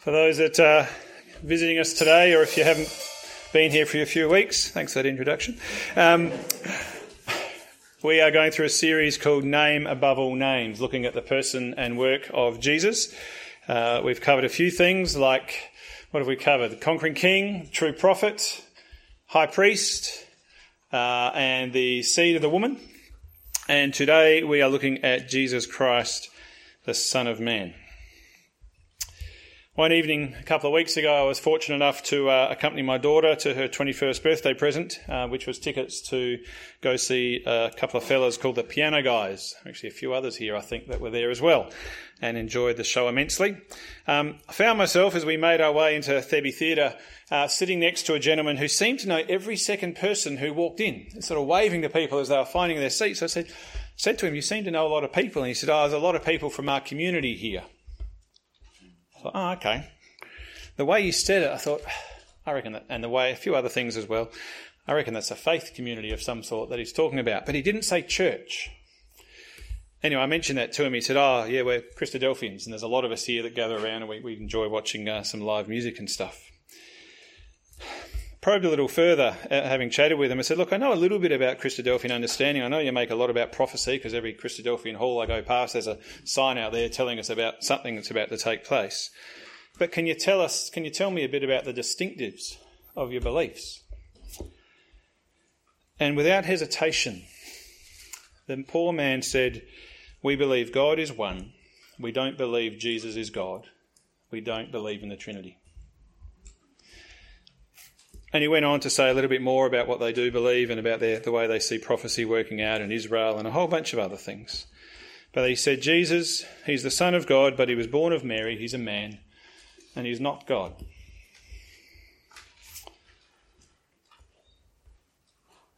For those that are visiting us today, or if you haven't been here for a few weeks, thanks for that introduction. Um, we are going through a series called Name Above All Names, looking at the person and work of Jesus. Uh, we've covered a few things like what have we covered? The conquering king, true prophet, high priest, uh, and the seed of the woman. And today we are looking at Jesus Christ, the Son of Man. One evening, a couple of weeks ago, I was fortunate enough to uh, accompany my daughter to her 21st birthday present, uh, which was tickets to go see a couple of fellas called the Piano Guys. Actually, a few others here, I think, that were there as well, and enjoyed the show immensely. Um, I found myself, as we made our way into Thebe Theatre, uh, sitting next to a gentleman who seemed to know every second person who walked in, sort of waving to people as they were finding their seats. I said, said to him, You seem to know a lot of people. And he said, Oh, there's a lot of people from our community here. I thought, oh, okay. The way you said it, I thought, I reckon that, and the way, a few other things as well, I reckon that's a faith community of some sort that he's talking about. But he didn't say church. Anyway, I mentioned that to him. He said, Oh, yeah, we're Christadelphians, and there's a lot of us here that gather around and we, we enjoy watching uh, some live music and stuff. Probed a little further, uh, having chatted with him. I said, Look, I know a little bit about Christadelphian understanding. I know you make a lot about prophecy because every Christadelphian hall I go past, there's a sign out there telling us about something that's about to take place. But can you tell us, can you tell me a bit about the distinctives of your beliefs? And without hesitation, the poor man said, We believe God is one. We don't believe Jesus is God. We don't believe in the Trinity. And he went on to say a little bit more about what they do believe and about their, the way they see prophecy working out in Israel and a whole bunch of other things. But he said, Jesus, he's the Son of God, but he was born of Mary, he's a man, and he's not God.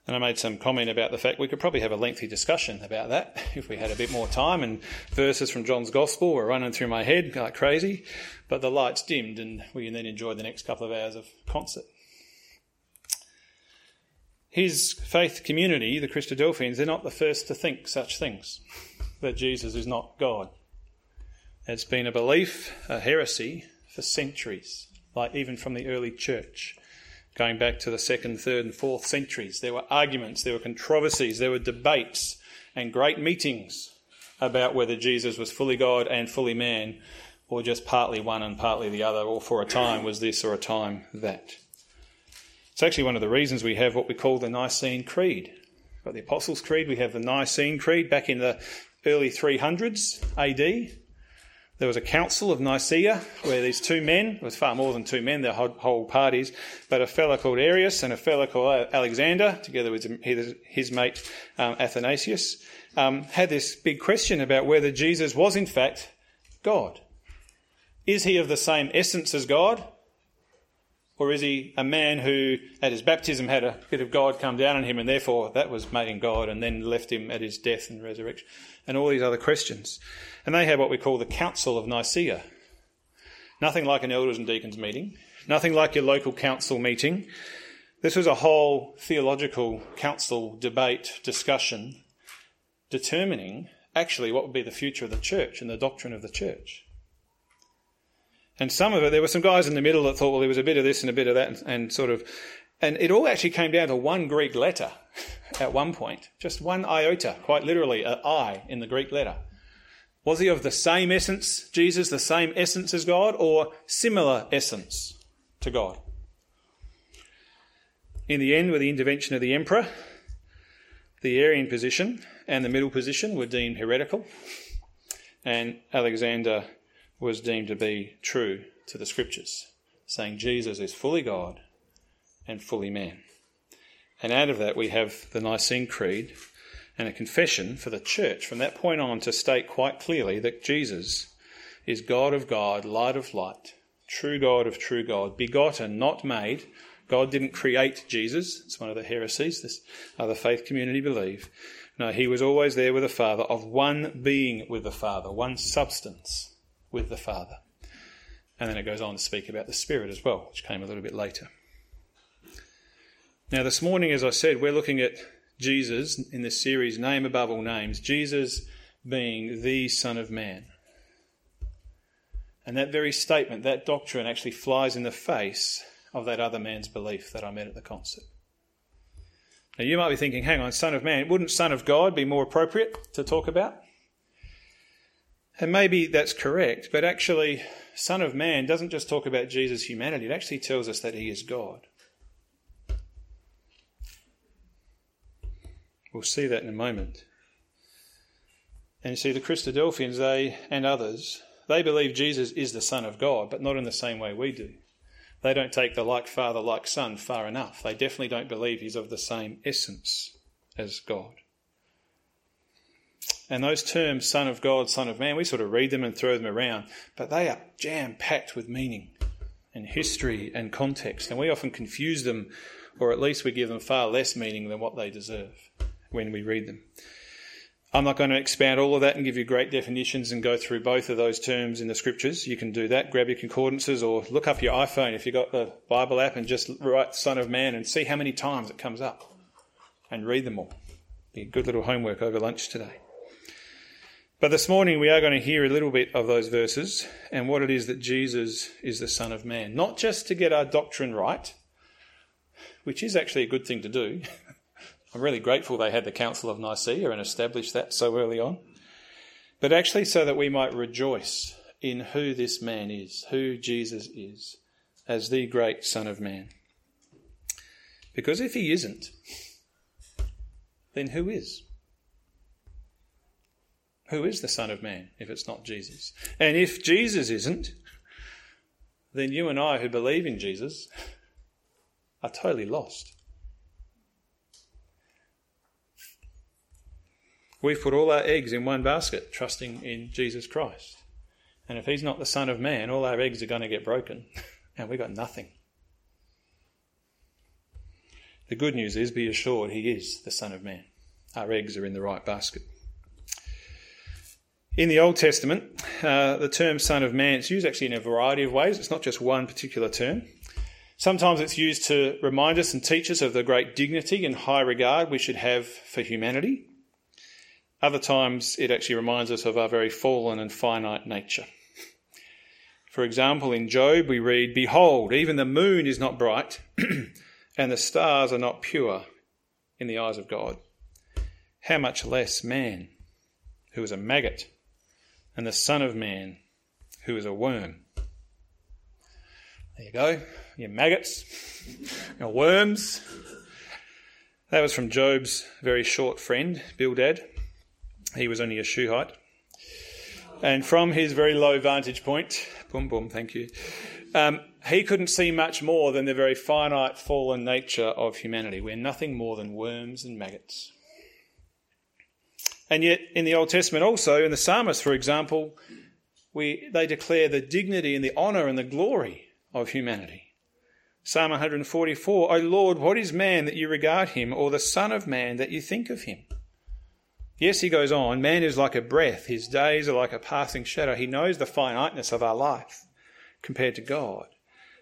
And I made some comment about the fact we could probably have a lengthy discussion about that if we had a bit more time. And verses from John's Gospel were running through my head like crazy. But the lights dimmed, and we then enjoy the next couple of hours of concert. His faith community, the Christadelphians, they're not the first to think such things, that Jesus is not God. It's been a belief, a heresy, for centuries, like even from the early church. Going back to the second, third, and fourth centuries, there were arguments, there were controversies, there were debates, and great meetings about whether Jesus was fully God and fully man, or just partly one and partly the other, or for a time was this or a time that. It's actually one of the reasons we have what we call the Nicene Creed. We've got the Apostles' Creed, we have the Nicene Creed back in the early 300s AD. There was a council of Nicaea where these two men, it was far more than two men, they're whole parties, but a fellow called Arius and a fellow called Alexander, together with his mate um, Athanasius, um, had this big question about whether Jesus was in fact God. Is he of the same essence as God? Or is he a man who, at his baptism, had a bit of God come down on him and therefore that was made in God and then left him at his death and resurrection? And all these other questions. And they had what we call the Council of Nicaea. Nothing like an elders and deacons meeting, nothing like your local council meeting. This was a whole theological council debate, discussion, determining actually what would be the future of the church and the doctrine of the church. And some of it, there were some guys in the middle that thought, well, there was a bit of this and a bit of that, and, and sort of, and it all actually came down to one Greek letter at one point, just one iota, quite literally, an I in the Greek letter. Was he of the same essence, Jesus, the same essence as God, or similar essence to God? In the end, with the intervention of the emperor, the Arian position and the middle position were deemed heretical, and Alexander was deemed to be true to the scriptures, saying Jesus is fully God and fully man. And out of that, we have the Nicene Creed and a confession for the church from that point on to state quite clearly that Jesus is God of God, light of light, true God of true God, begotten, not made. God didn't create Jesus. It's one of the heresies this other faith community believe. No, he was always there with the Father, of one being with the Father, one substance with the Father. And then it goes on to speak about the Spirit as well, which came a little bit later. Now, this morning, as I said, we're looking at Jesus in this series, Name Above All Names, Jesus being the Son of Man. And that very statement, that doctrine, actually flies in the face of that other man's belief that I met at the concert. Now, you might be thinking, hang on, Son of Man, wouldn't Son of God be more appropriate to talk about? And maybe that's correct, but actually, Son of Man doesn't just talk about Jesus' humanity, it actually tells us that he is God. We'll see that in a moment. And you see, the Christadelphians, they and others, they believe Jesus is the Son of God, but not in the same way we do. They don't take the like Father, like Son far enough. They definitely don't believe he's of the same essence as God. And those terms, Son of God, Son of Man, we sort of read them and throw them around, but they are jam packed with meaning and history and context. And we often confuse them, or at least we give them far less meaning than what they deserve when we read them. I'm not going to expand all of that and give you great definitions and go through both of those terms in the scriptures. You can do that. Grab your concordances or look up your iPhone if you've got the Bible app and just write Son of Man and see how many times it comes up and read them all. Be a good little homework over lunch today. But this morning we are going to hear a little bit of those verses and what it is that Jesus is the Son of Man. Not just to get our doctrine right, which is actually a good thing to do. I'm really grateful they had the Council of Nicaea and established that so early on. But actually, so that we might rejoice in who this man is, who Jesus is, as the great Son of Man. Because if he isn't, then who is? Who is the Son of Man if it's not Jesus? And if Jesus isn't, then you and I who believe in Jesus are totally lost. We've put all our eggs in one basket, trusting in Jesus Christ. And if he's not the Son of Man, all our eggs are going to get broken, and we've got nothing. The good news is, be assured, he is the Son of Man. Our eggs are in the right basket. In the Old Testament, uh, the term Son of Man is used actually in a variety of ways. It's not just one particular term. Sometimes it's used to remind us and teach us of the great dignity and high regard we should have for humanity. Other times, it actually reminds us of our very fallen and finite nature. For example, in Job, we read, Behold, even the moon is not bright, and the stars are not pure in the eyes of God. How much less man, who is a maggot, and the Son of Man, who is a worm. There you go, your maggots, your worms. That was from Job's very short friend, Bildad. He was only a shoe height. And from his very low vantage point, boom, boom, thank you, um, he couldn't see much more than the very finite, fallen nature of humanity. We're nothing more than worms and maggots. And yet, in the Old Testament, also, in the psalmist, for example, we, they declare the dignity and the honour and the glory of humanity. Psalm 144 O Lord, what is man that you regard him, or the Son of Man that you think of him? Yes, he goes on, man is like a breath, his days are like a passing shadow. He knows the finiteness of our life compared to God.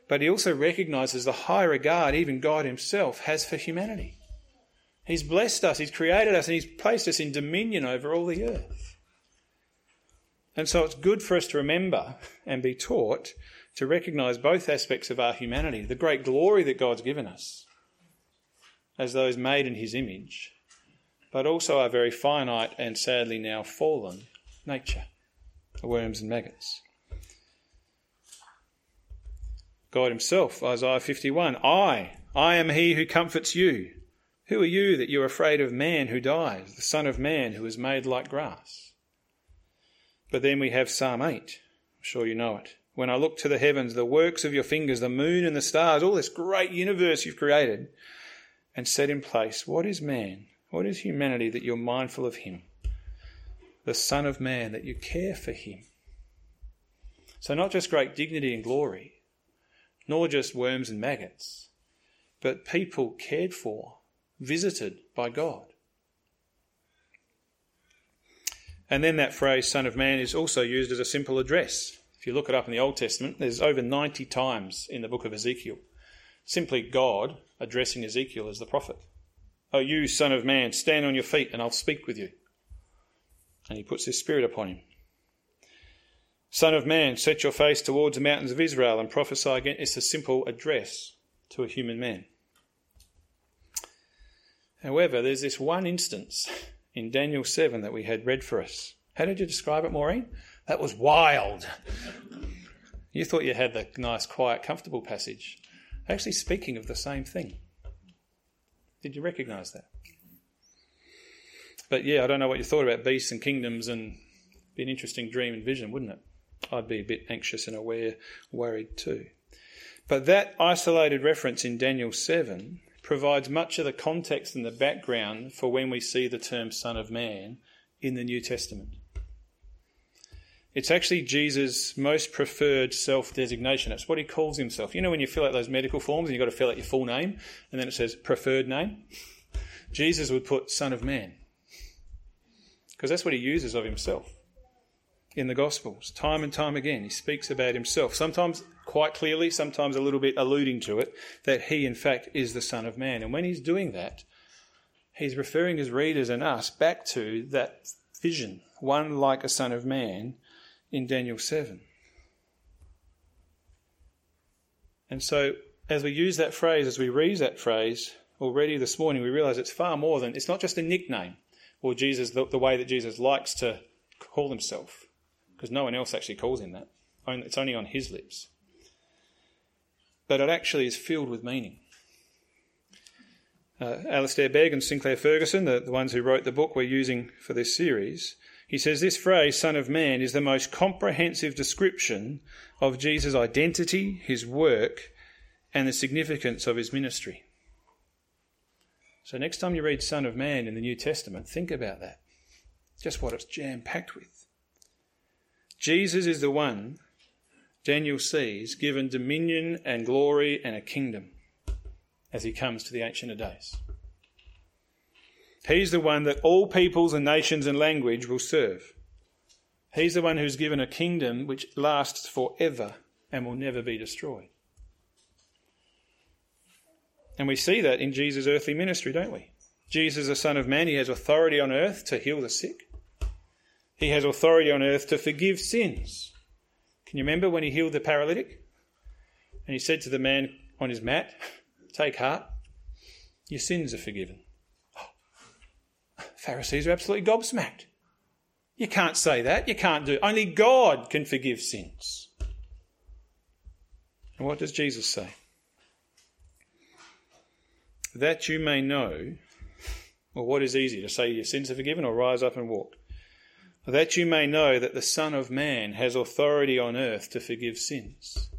But he also recognizes the high regard even God himself has for humanity. He's blessed us, he's created us, and he's placed us in dominion over all the earth. And so it's good for us to remember and be taught to recognize both aspects of our humanity the great glory that God's given us as those made in his image but also our very finite and sadly now fallen nature, the worms and maggots. God Himself, Isaiah 51, I, I am He who comforts you. Who are you that you're afraid of man who dies, the Son of Man who is made like grass? But then we have Psalm 8. I'm sure you know it. When I look to the heavens, the works of your fingers, the moon and the stars, all this great universe you've created and set in place, what is man what is humanity that you're mindful of him? The Son of Man, that you care for him. So, not just great dignity and glory, nor just worms and maggots, but people cared for, visited by God. And then that phrase, Son of Man, is also used as a simple address. If you look it up in the Old Testament, there's over 90 times in the book of Ezekiel. Simply God addressing Ezekiel as the prophet. O you, Son of Man, stand on your feet and I'll speak with you. And he puts his spirit upon him. Son of man, set your face towards the mountains of Israel and prophesy again. It's a simple address to a human man. However, there's this one instance in Daniel 7 that we had read for us. How did you describe it, Maureen? That was wild. You thought you had the nice, quiet, comfortable passage. Actually, speaking of the same thing. Did you recognise that? But yeah, I don't know what you thought about beasts and kingdoms and be an interesting dream and vision, wouldn't it? I'd be a bit anxious and aware, worried too. But that isolated reference in Daniel 7 provides much of the context and the background for when we see the term Son of Man in the New Testament. It's actually Jesus' most preferred self designation. It's what he calls himself. You know, when you fill out those medical forms and you've got to fill out your full name and then it says preferred name? Jesus would put Son of Man because that's what he uses of himself in the Gospels. Time and time again, he speaks about himself, sometimes quite clearly, sometimes a little bit alluding to it, that he, in fact, is the Son of Man. And when he's doing that, he's referring his readers and us back to that vision, one like a Son of Man in Daniel 7. And so, as we use that phrase, as we read that phrase already this morning, we realize it's far more than, it's not just a nickname or Jesus, the, the way that Jesus likes to call himself because no one else actually calls him that. It's only on his lips. But it actually is filled with meaning. Uh, Alistair Begg and Sinclair Ferguson, the, the ones who wrote the book we're using for this series, he says this phrase, Son of Man, is the most comprehensive description of Jesus' identity, his work, and the significance of his ministry. So, next time you read Son of Man in the New Testament, think about that. Just what it's jam packed with. Jesus is the one Daniel sees given dominion and glory and a kingdom as he comes to the Ancient of Days. He's the one that all peoples and nations and language will serve. He's the one who's given a kingdom which lasts forever and will never be destroyed. And we see that in Jesus' earthly ministry, don't we? Jesus, the Son of Man, he has authority on earth to heal the sick. He has authority on earth to forgive sins. Can you remember when he healed the paralytic? And he said to the man on his mat, Take heart, your sins are forgiven. Oh, Pharisees are absolutely gobsmacked. You can't say that. You can't do. It. Only God can forgive sins. And what does Jesus say? That you may know, well, what is easier to say your sins are forgiven or rise up and walk? That you may know that the Son of Man has authority on earth to forgive sins.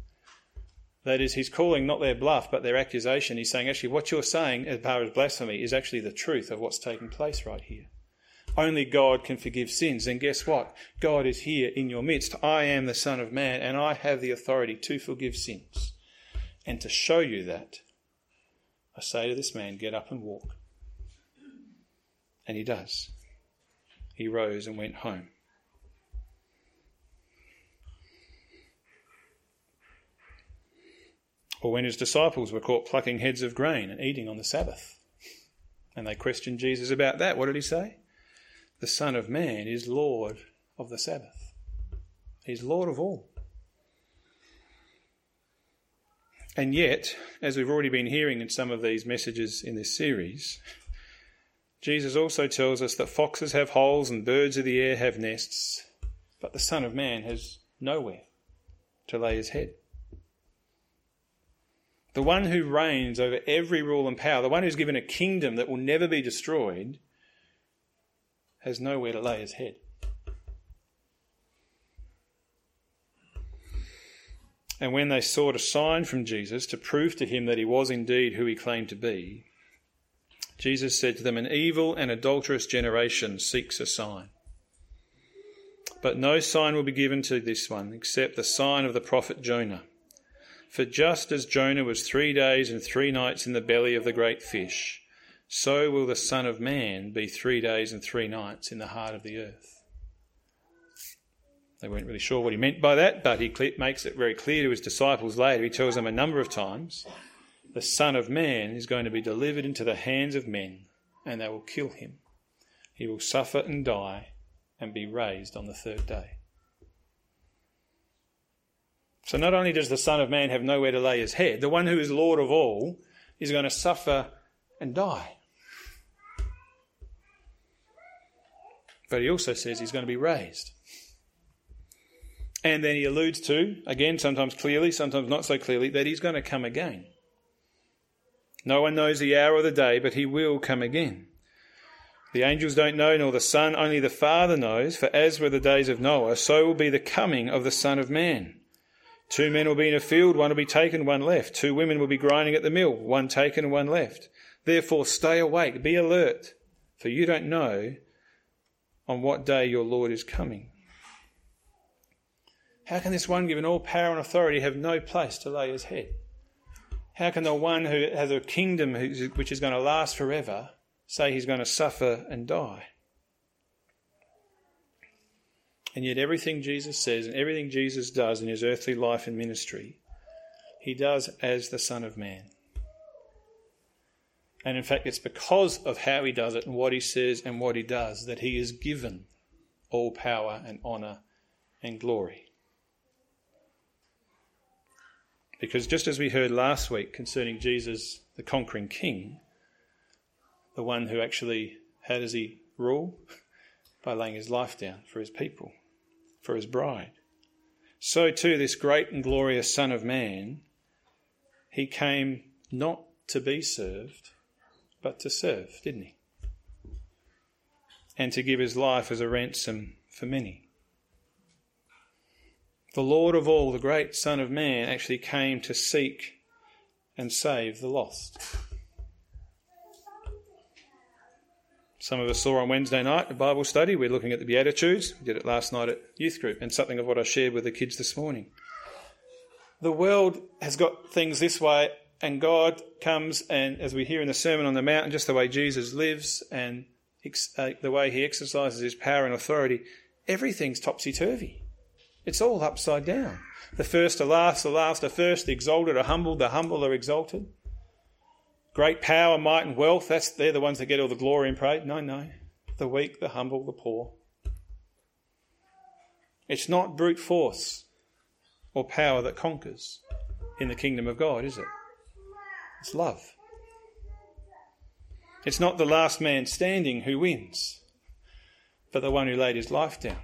That is, he's calling not their bluff, but their accusation. He's saying, actually, what you're saying as far as blasphemy is actually the truth of what's taking place right here. Only God can forgive sins. And guess what? God is here in your midst. I am the Son of Man, and I have the authority to forgive sins. And to show you that, I say to this man, get up and walk. And he does he rose and went home. Or when his disciples were caught plucking heads of grain and eating on the Sabbath. And they questioned Jesus about that. What did he say? The Son of Man is Lord of the Sabbath. He's Lord of all. And yet, as we've already been hearing in some of these messages in this series, Jesus also tells us that foxes have holes and birds of the air have nests, but the Son of Man has nowhere to lay his head. The one who reigns over every rule and power, the one who's given a kingdom that will never be destroyed, has nowhere to lay his head. And when they sought a sign from Jesus to prove to him that he was indeed who he claimed to be, Jesus said to them, An evil and adulterous generation seeks a sign. But no sign will be given to this one except the sign of the prophet Jonah. For just as Jonah was three days and three nights in the belly of the great fish, so will the Son of Man be three days and three nights in the heart of the earth. They weren't really sure what he meant by that, but he makes it very clear to his disciples later. He tells them a number of times the Son of Man is going to be delivered into the hands of men, and they will kill him. He will suffer and die and be raised on the third day. So not only does the Son of Man have nowhere to lay his head, the one who is Lord of all is going to suffer and die. But he also says he's going to be raised. And then he alludes to, again, sometimes clearly, sometimes not so clearly, that he's going to come again. No one knows the hour or the day, but he will come again. The angels don't know, nor the Son, only the Father knows, for as were the days of Noah, so will be the coming of the Son of Man. Two men will be in a field, one will be taken, one left. Two women will be grinding at the mill, one taken one left. Therefore, stay awake, be alert, for you don't know on what day your Lord is coming. How can this one given all power and authority have no place to lay his head? How can the one who has a kingdom which is going to last forever say he's going to suffer and die? And yet, everything Jesus says and everything Jesus does in his earthly life and ministry, he does as the Son of Man. And in fact, it's because of how he does it and what he says and what he does that he is given all power and honour and glory. Because just as we heard last week concerning Jesus, the conquering king, the one who actually, how does he rule? By laying his life down for his people for his bride. So too, this great and glorious Son of Man, he came not to be served, but to serve, didn't he? And to give his life as a ransom for many. The Lord of all, the great Son of Man, actually came to seek and save the lost. Some of us saw on Wednesday night a Bible study. We're looking at the Beatitudes. We did it last night at youth group, and something of what I shared with the kids this morning. The world has got things this way, and God comes, and as we hear in the Sermon on the Mount, just the way Jesus lives and uh, the way he exercises his power and authority, everything's topsy turvy. It's all upside down. The first are last, the last are first, the exalted are humbled, the humble are exalted. Great power, might, and wealth, that's, they're the ones that get all the glory and praise. No, no. The weak, the humble, the poor. It's not brute force or power that conquers in the kingdom of God, is it? It's love. It's not the last man standing who wins, but the one who laid his life down.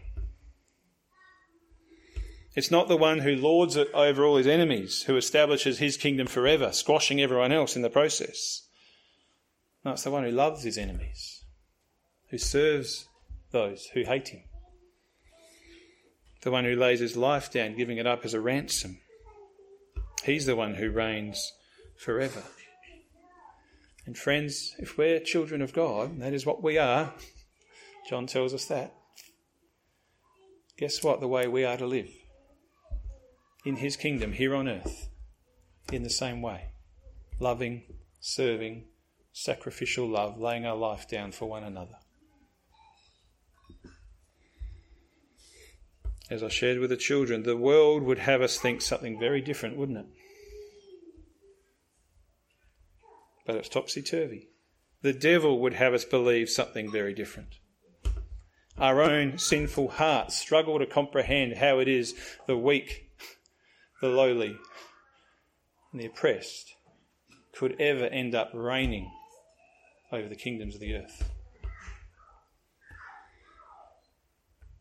It's not the one who lords it over all his enemies, who establishes his kingdom forever, squashing everyone else in the process. No, it's the one who loves his enemies, who serves those who hate him. The one who lays his life down, giving it up as a ransom. He's the one who reigns forever. And friends, if we're children of God, that is what we are, John tells us that. Guess what? The way we are to live in his kingdom here on earth in the same way loving, serving, sacrificial love, laying our life down for one another. As I shared with the children, the world would have us think something very different, wouldn't it? But it's topsy turvy. The devil would have us believe something very different. Our own sinful hearts struggle to comprehend how it is the weak the lowly, and the oppressed could ever end up reigning over the kingdoms of the earth.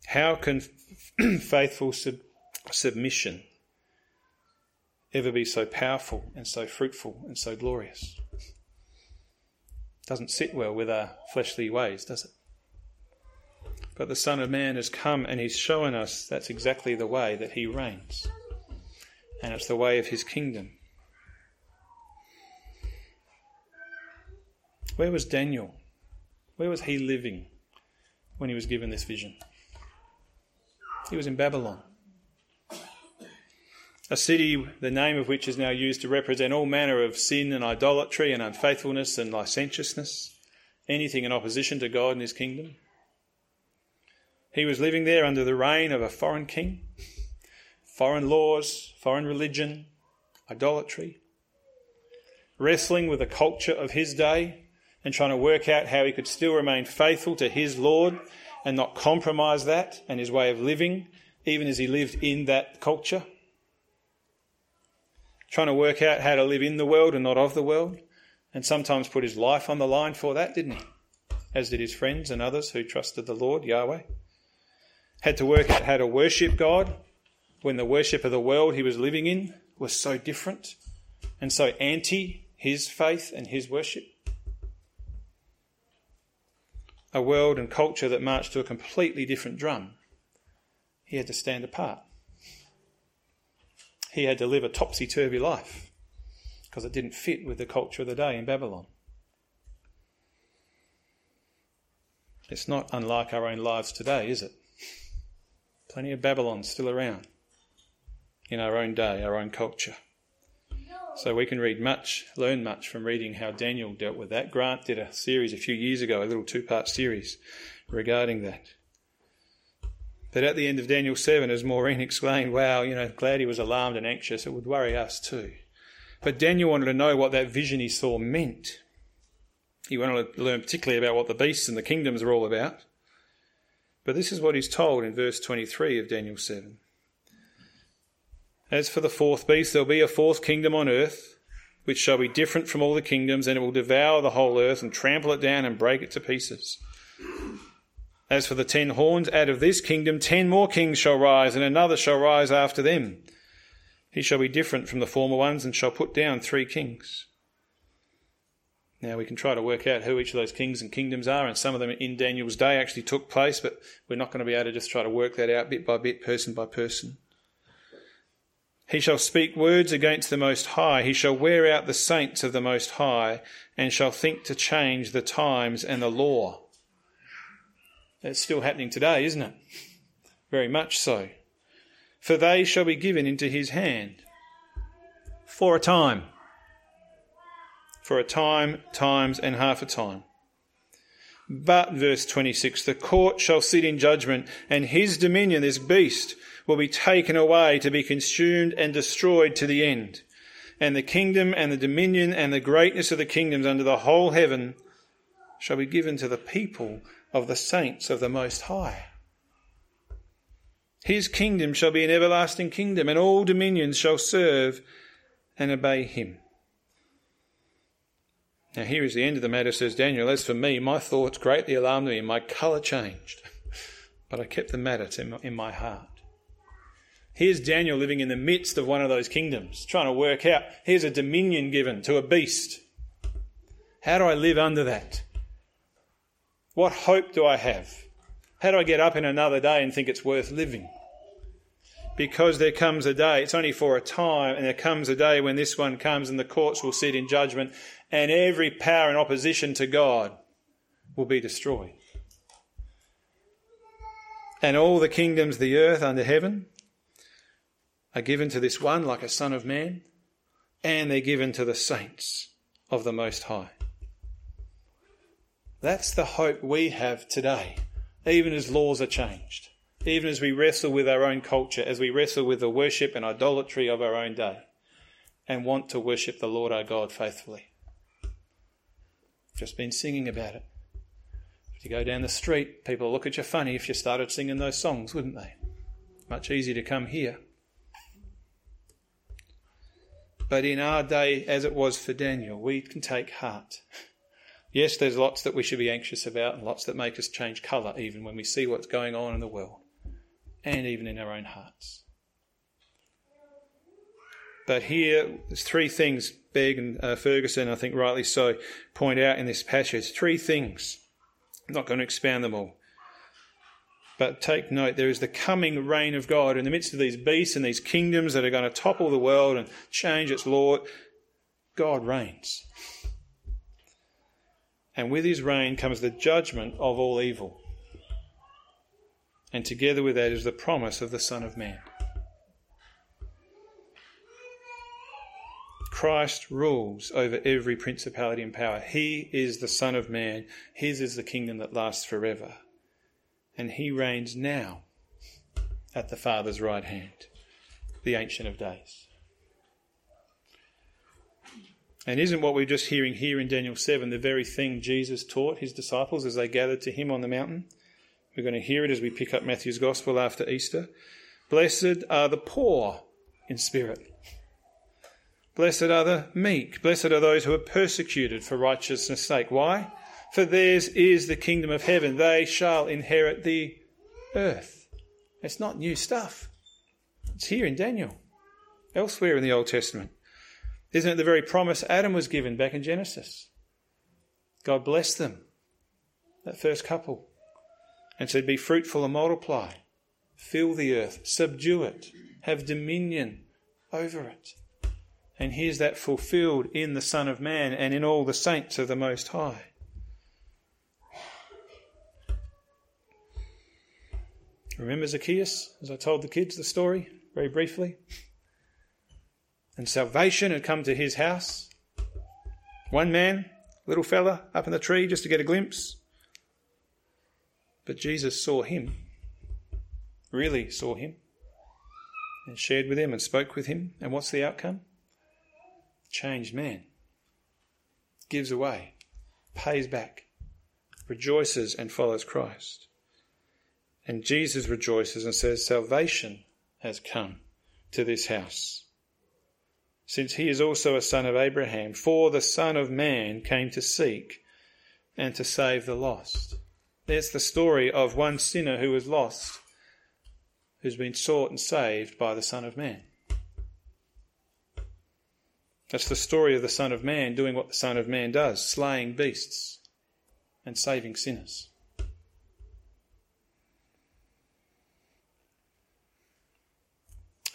How can faithful sub- submission ever be so powerful and so fruitful and so glorious? Doesn't sit well with our fleshly ways, does it? But the Son of Man has come and he's shown us that's exactly the way that he reigns and it's the way of his kingdom. Where was Daniel? Where was he living when he was given this vision? He was in Babylon. A city, the name of which is now used to represent all manner of sin and idolatry and unfaithfulness and licentiousness, anything in opposition to God and his kingdom. He was living there under the reign of a foreign king foreign laws, foreign religion, idolatry, wrestling with the culture of his day and trying to work out how he could still remain faithful to his Lord and not compromise that and his way of living, even as he lived in that culture. trying to work out how to live in the world and not of the world, and sometimes put his life on the line for that, didn't he? As did his friends and others who trusted the Lord, Yahweh. Had to work out how to worship God when the worship of the world he was living in was so different and so anti his faith and his worship. A world and culture that marched to a completely different drum. He had to stand apart. He had to live a topsy turvy life because it didn't fit with the culture of the day in Babylon. It's not unlike our own lives today, is it? Plenty of Babylon still around in our own day, our own culture. So we can read much, learn much from reading how Daniel dealt with that. Grant did a series a few years ago, a little two part series regarding that. But at the end of Daniel 7, as Maureen explained, wow, you know, glad he was alarmed and anxious, it would worry us too. But Daniel wanted to know what that vision he saw meant. He wanted to learn particularly about what the beasts and the kingdoms are all about. But this is what he's told in verse 23 of Daniel 7. As for the fourth beast, there'll be a fourth kingdom on earth, which shall be different from all the kingdoms, and it will devour the whole earth and trample it down and break it to pieces. As for the ten horns, out of this kingdom ten more kings shall rise, and another shall rise after them. He shall be different from the former ones, and shall put down three kings. Now we can try to work out who each of those kings and kingdoms are, and some of them in Daniel's day actually took place, but we're not going to be able to just try to work that out bit by bit, person by person. He shall speak words against the Most High. He shall wear out the saints of the Most High, and shall think to change the times and the law. That's still happening today, isn't it? Very much so. For they shall be given into his hand for a time. For a time, times, and half a time. But, verse 26, the court shall sit in judgment, and his dominion, this beast, will be taken away to be consumed and destroyed to the end. And the kingdom and the dominion and the greatness of the kingdoms under the whole heaven shall be given to the people of the saints of the Most High. His kingdom shall be an everlasting kingdom, and all dominions shall serve and obey him. Now, here is the end of the matter, says Daniel. As for me, my thoughts greatly alarmed me, and my colour changed. But I kept the matter in my heart. Here's Daniel living in the midst of one of those kingdoms, trying to work out here's a dominion given to a beast. How do I live under that? What hope do I have? How do I get up in another day and think it's worth living? Because there comes a day, it's only for a time, and there comes a day when this one comes and the courts will sit in judgment, and every power in opposition to God will be destroyed. And all the kingdoms of the earth under heaven are given to this one like a son of man, and they're given to the saints of the Most High. That's the hope we have today, even as laws are changed, even as we wrestle with our own culture, as we wrestle with the worship and idolatry of our own day, and want to worship the Lord our God faithfully. Just been singing about it. If you go down the street, people look at you funny if you started singing those songs, wouldn't they? Much easier to come here but in our day, as it was for Daniel, we can take heart. Yes, there's lots that we should be anxious about and lots that make us change colour even when we see what's going on in the world and even in our own hearts. But here, there's three things Begg and uh, Ferguson, I think rightly so, point out in this passage. Three things. I'm not going to expand them all. But take note, there is the coming reign of God in the midst of these beasts and these kingdoms that are going to topple the world and change its law. God reigns. And with his reign comes the judgment of all evil. And together with that is the promise of the Son of Man. Christ rules over every principality and power. He is the Son of Man. His is the kingdom that lasts forever and he reigns now at the Father's right hand, the Ancient of Days. And isn't what we're just hearing here in Daniel 7 the very thing Jesus taught his disciples as they gathered to him on the mountain? We're going to hear it as we pick up Matthew's Gospel after Easter. Blessed are the poor in spirit. Blessed are the meek. Blessed are those who are persecuted for righteousness' sake. Why? For theirs is the kingdom of heaven. They shall inherit the earth. It's not new stuff. It's here in Daniel, elsewhere in the Old Testament. Isn't it the very promise Adam was given back in Genesis? God blessed them, that first couple, and said, Be fruitful and multiply, fill the earth, subdue it, have dominion over it. And here's that fulfilled in the Son of Man and in all the saints of the Most High. Remember Zacchaeus, as I told the kids the story very briefly? And salvation had come to his house. One man, little fella, up in the tree just to get a glimpse. But Jesus saw him, really saw him, and shared with him and spoke with him. And what's the outcome? Changed man. Gives away, pays back, rejoices and follows Christ. And Jesus rejoices and says, Salvation has come to this house. Since he is also a son of Abraham, for the Son of Man came to seek and to save the lost. There's the story of one sinner who was lost, who's been sought and saved by the Son of Man. That's the story of the Son of Man doing what the Son of Man does slaying beasts and saving sinners.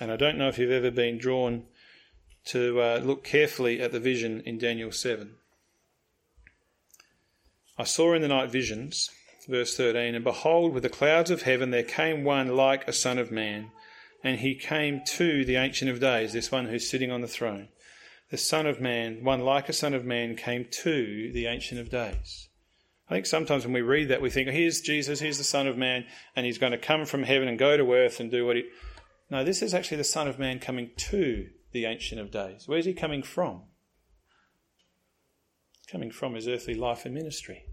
And I don't know if you've ever been drawn to uh, look carefully at the vision in Daniel 7. I saw in the night visions, verse 13, and behold, with the clouds of heaven there came one like a son of man, and he came to the Ancient of Days, this one who's sitting on the throne. The Son of Man, one like a Son of Man, came to the Ancient of Days. I think sometimes when we read that, we think, here's Jesus, here's the Son of Man, and he's going to come from heaven and go to earth and do what he. No, this is actually the Son of Man coming to the Ancient of Days. Where's he coming from? Coming from his earthly life and ministry.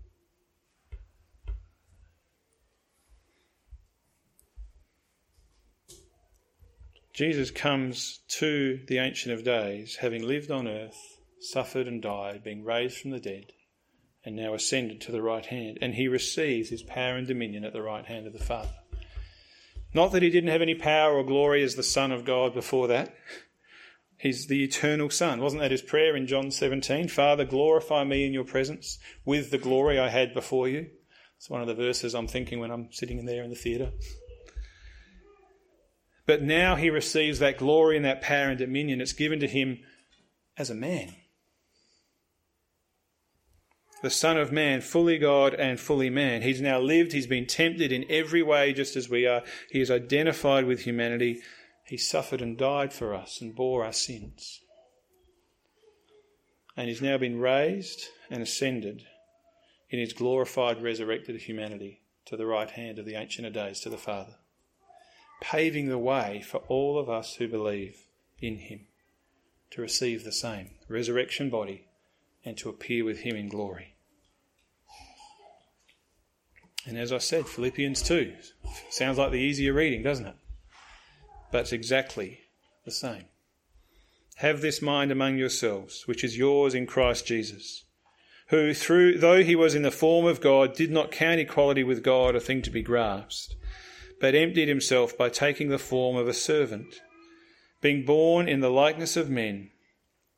Jesus comes to the Ancient of Days, having lived on earth, suffered and died, being raised from the dead, and now ascended to the right hand, and he receives his power and dominion at the right hand of the Father. Not that he didn't have any power or glory as the Son of God before that. He's the eternal Son. Wasn't that his prayer in John 17? Father, glorify me in your presence with the glory I had before you. It's one of the verses I'm thinking when I'm sitting in there in the theatre. But now he receives that glory and that power and dominion. It's given to him as a man. The Son of Man, fully God and fully man. He's now lived, he's been tempted in every way just as we are. He is identified with humanity he suffered and died for us and bore our sins. And he's now been raised and ascended in his glorified, resurrected humanity to the right hand of the Ancient of Days, to the Father, paving the way for all of us who believe in him to receive the same resurrection body and to appear with him in glory. And as I said, Philippians 2 sounds like the easier reading, doesn't it? but it's exactly the same. Have this mind among yourselves, which is yours in Christ Jesus, who, through, though he was in the form of God, did not count equality with God a thing to be grasped, but emptied himself by taking the form of a servant. Being born in the likeness of men,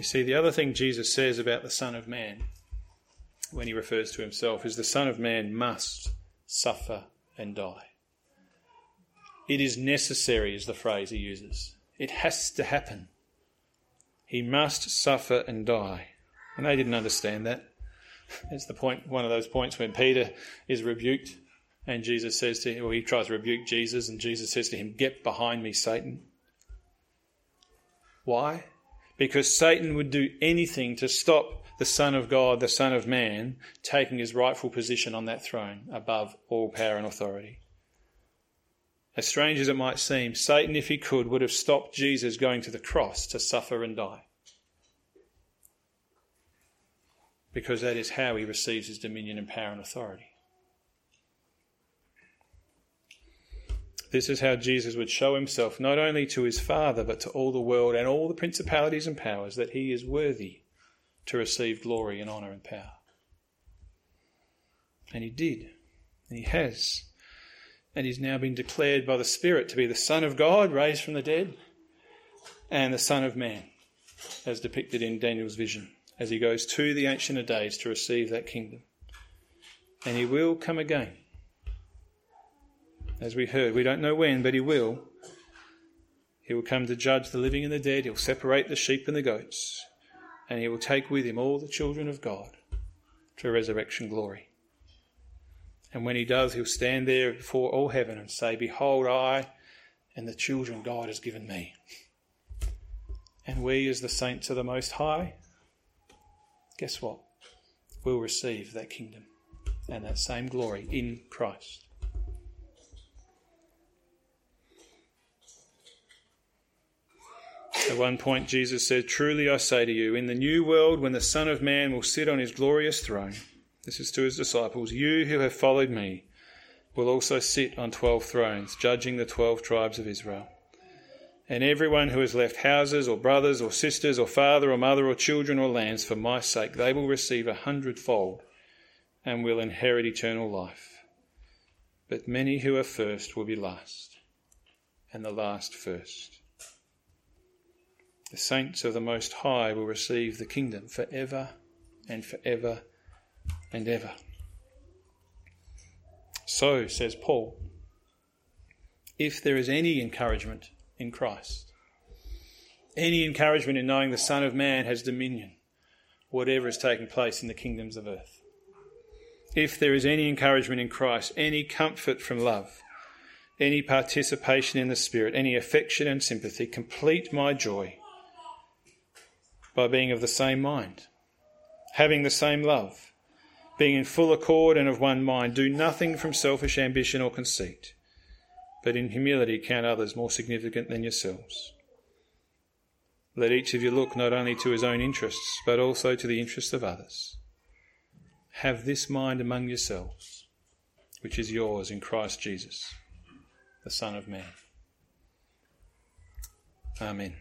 You see, the other thing Jesus says about the Son of Man when he refers to himself is the Son of Man must suffer and die. It is necessary, is the phrase he uses. It has to happen. He must suffer and die. And they didn't understand that. It's the point, one of those points when Peter is rebuked and Jesus says to him, or he tries to rebuke Jesus, and Jesus says to him, Get behind me, Satan. Why? Because Satan would do anything to stop the Son of God, the Son of Man, taking his rightful position on that throne above all power and authority. As strange as it might seem, Satan, if he could, would have stopped Jesus going to the cross to suffer and die. Because that is how he receives his dominion and power and authority. This is how Jesus would show himself not only to his Father, but to all the world and all the principalities and powers that he is worthy to receive glory and honour and power. And he did, and he has. And he's now been declared by the Spirit to be the Son of God, raised from the dead, and the Son of Man, as depicted in Daniel's vision, as he goes to the Ancient of Days to receive that kingdom. And he will come again as we heard. We don't know when, but he will. He will come to judge the living and the dead. He'll separate the sheep and the goats. And he will take with him all the children of God to resurrection glory. And when he does, he'll stand there before all heaven and say, Behold, I and the children God has given me. And we, as the saints of the Most High, guess what? We'll receive that kingdom and that same glory in Christ. At one point, Jesus said, Truly I say to you, in the new world, when the Son of Man will sit on his glorious throne, this is to his disciples, you who have followed me will also sit on twelve thrones, judging the twelve tribes of Israel. And everyone who has left houses or brothers or sisters or father or mother or children or lands for my sake, they will receive a hundredfold and will inherit eternal life. But many who are first will be last, and the last first. The saints of the Most High will receive the kingdom forever and forever and ever. So, says Paul, if there is any encouragement in Christ, any encouragement in knowing the Son of Man has dominion, whatever is taking place in the kingdoms of earth, if there is any encouragement in Christ, any comfort from love, any participation in the Spirit, any affection and sympathy, complete my joy by being of the same mind, having the same love, being in full accord and of one mind. Do nothing from selfish ambition or conceit, but in humility count others more significant than yourselves. Let each of you look not only to his own interests, but also to the interests of others. Have this mind among yourselves, which is yours in Christ Jesus, the Son of Man. Amen.